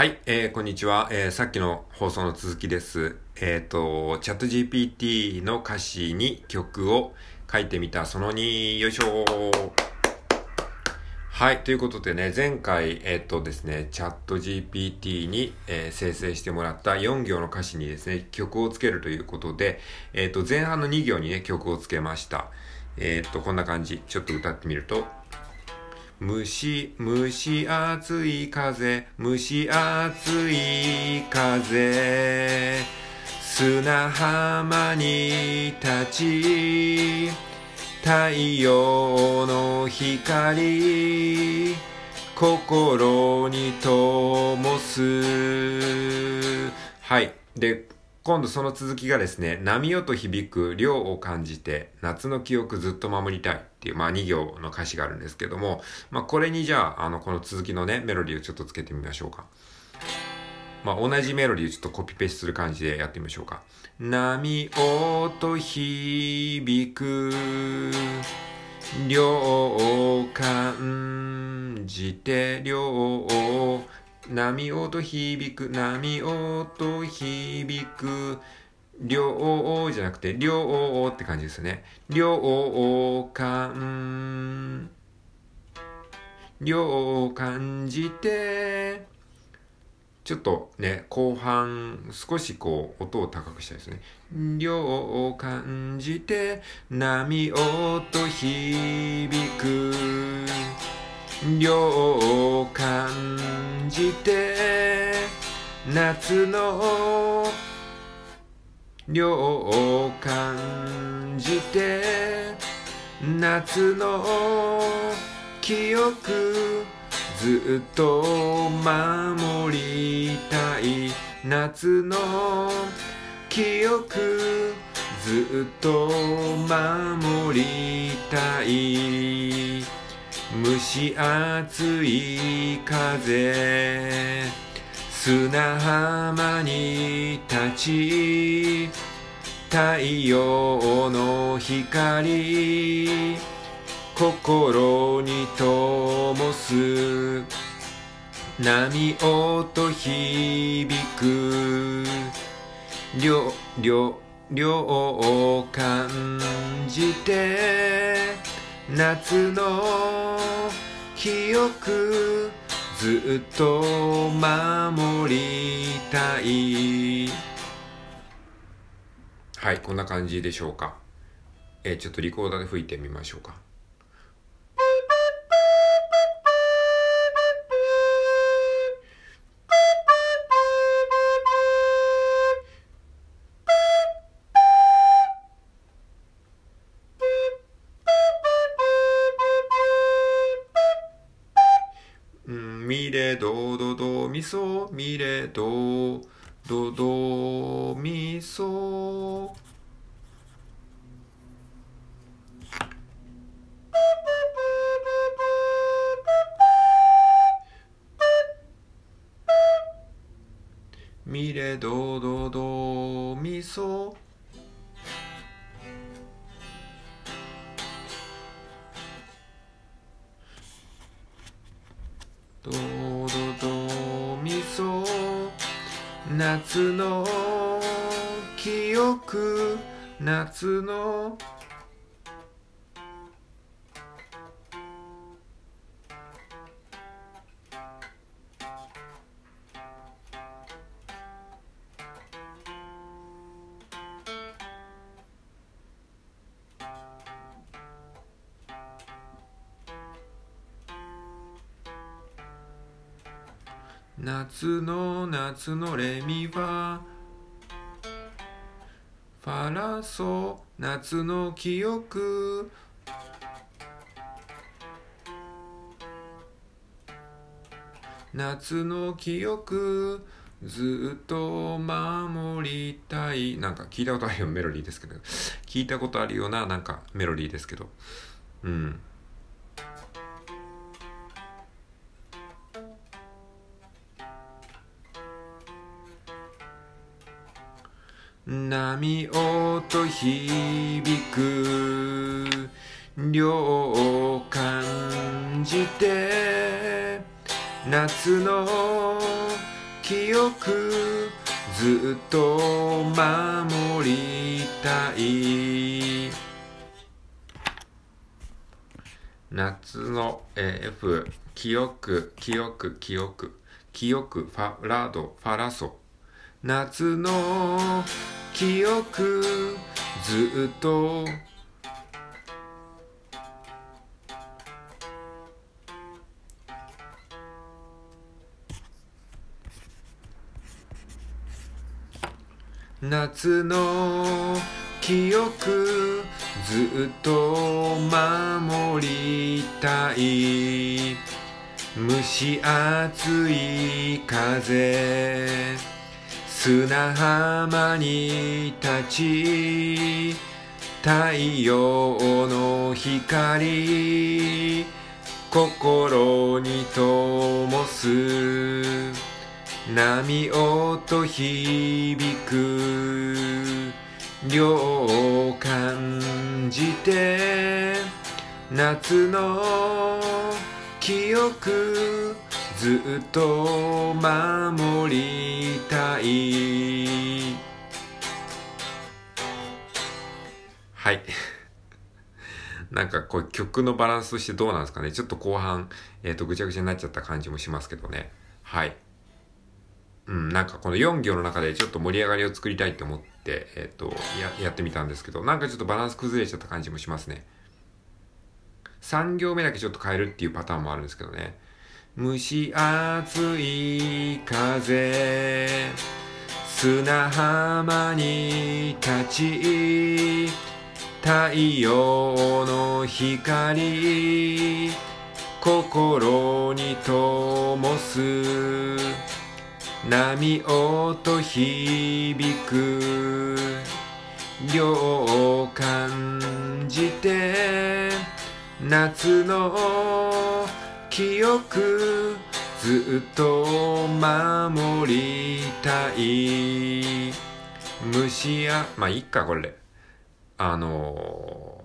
はい、えー、こんにちは、えー、さっきの放送の続きです。えっ、ー、と、チャット GPT の歌詞に曲を書いてみたその2、よいしょはい、ということでね、前回、えっ、とですね、チャット GPT に、えー、生成してもらった4行の歌詞にですね、曲をつけるということで、えっ、と、前半の2行にね、曲をつけました。えっと、こんな感じ。ちょっと歌ってみると、蒸し、蒸し暑い風、蒸し暑い風、砂浜に立ち、太陽の光、心に灯す。はい。で、今度その続きがですね、波音響く量を感じて、夏の記憶ずっと守りたいっていう、まあ2行の歌詞があるんですけども、まあこれにじゃあ、あの、この続きのね、メロディーをちょっとつけてみましょうか。まあ同じメロディーをちょっとコピペする感じでやってみましょうか。波音響く量を感じて、量を波音響く、波音響く、両じゃなくて、両って感じですね。両感、両感じて、ちょっとね、後半、少しこう、音を高くしたいですね。両感じて、波音響く。量感じて夏の量感じて夏の記憶ずっと守りたい。夏の記憶ずっと守りたい。蒸し暑い風砂浜に立ち太陽の光心に灯す。波音響く両両両を感じて夏の記憶ずっと守りたい。はいこんな感じでしょうか。えー、ちょっとリコーダーで吹いてみましょうか。どみそみれどどどみそみれどどどみ夏の記憶夏の夏の夏のレミファファラソ夏の記憶。夏の記憶。ずっと守りたい。なんか聞いたことあるよメロディーですけど。聞いたことあるようななんかメロディーですけど。うん。波音響く量を感じて夏の記憶ずっと守りたい夏の、F 記憶記憶記憶記憶ファラドファラソ。夏の記憶ずっと。夏の記憶ずっと守りたい。蒸し暑い風。砂浜に立ち太陽の光心に灯す波音響く量を感じて夏の記憶ずっと守りたい。はい。なんかこう曲のバランスとしてどうなんですかね。ちょっと後半、えっ、ー、とぐちゃぐちゃになっちゃった感じもしますけどね。はい。うん、なんかこの4行の中でちょっと盛り上がりを作りたいって思って、えっ、ー、と、や、やってみたんですけど、なんかちょっとバランス崩れちゃった感じもしますね。3行目だけちょっと変えるっていうパターンもあるんですけどね。蒸し暑い風、砂浜に立ち、太陽の光、心に灯す。波音響く。量を感じて。夏の記憶ずっと守りたい。虫やまあいっかこれ。あの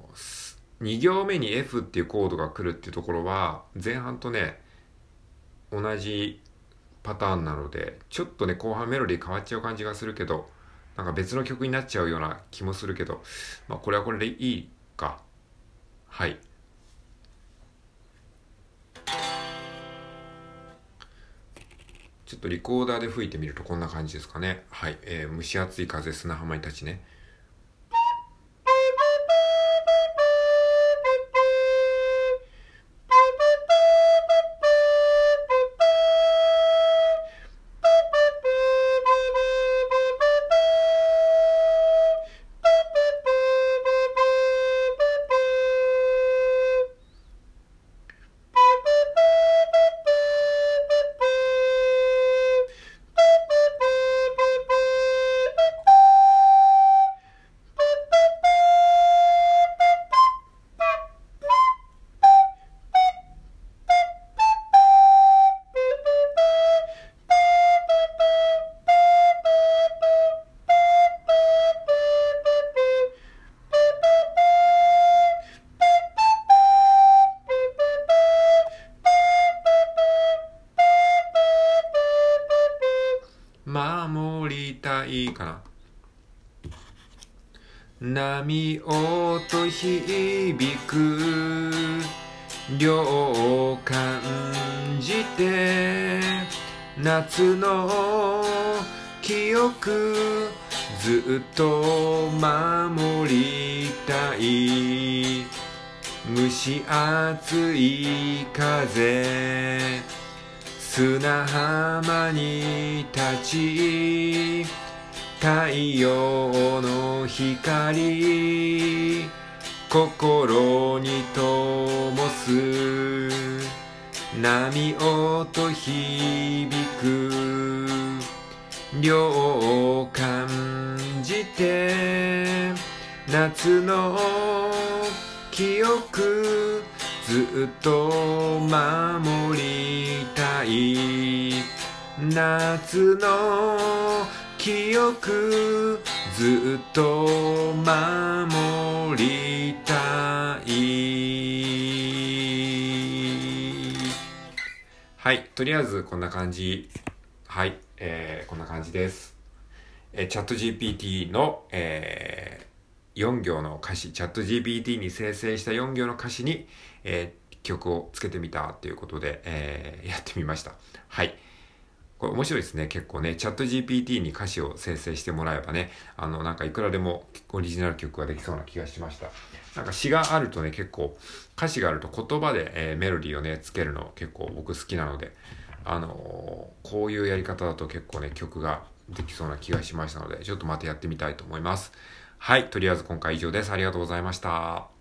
2行目に F っていうコードが来るっていうところは前半とね同じパターンなのでちょっとね後半メロディー変わっちゃう感じがするけどなんか別の曲になっちゃうような気もするけどまあこれはこれでいいか。はい。ちょっとリコーダーで吹いてみるとこんな感じですかね。はい、えー、蒸し暑い風砂浜に立ちね。いいかな。波音響く量を感じて夏の記憶ずっと守りたい蒸し暑い風砂浜に立ち太陽の光心に灯す波音響く量を感じて夏の記憶ずっと守りたい。夏の記憶ずっと守りたいはいとりあえずこんな感じはいえー、こんな感じです。え、チャット GPT の、えー、4行の歌詞、チャット GPT に生成した4行の歌詞に、えー、曲をつけてみたっていうことで、えー、やってみました。はい。これ面白いですね。結構ね、チャット GPT に歌詞を生成してもらえばね、あの、なんかいくらでもオリジナル曲ができそうな気がしました。なんか詩があるとね、結構、歌詞があると言葉で、えー、メロディーをね、つけるの結構僕好きなので、あのー、こういうやり方だと結構ね、曲ができそうな気がしましたので、ちょっとまたやってみたいと思います。はい。とりあえず今回以上です。ありがとうございました。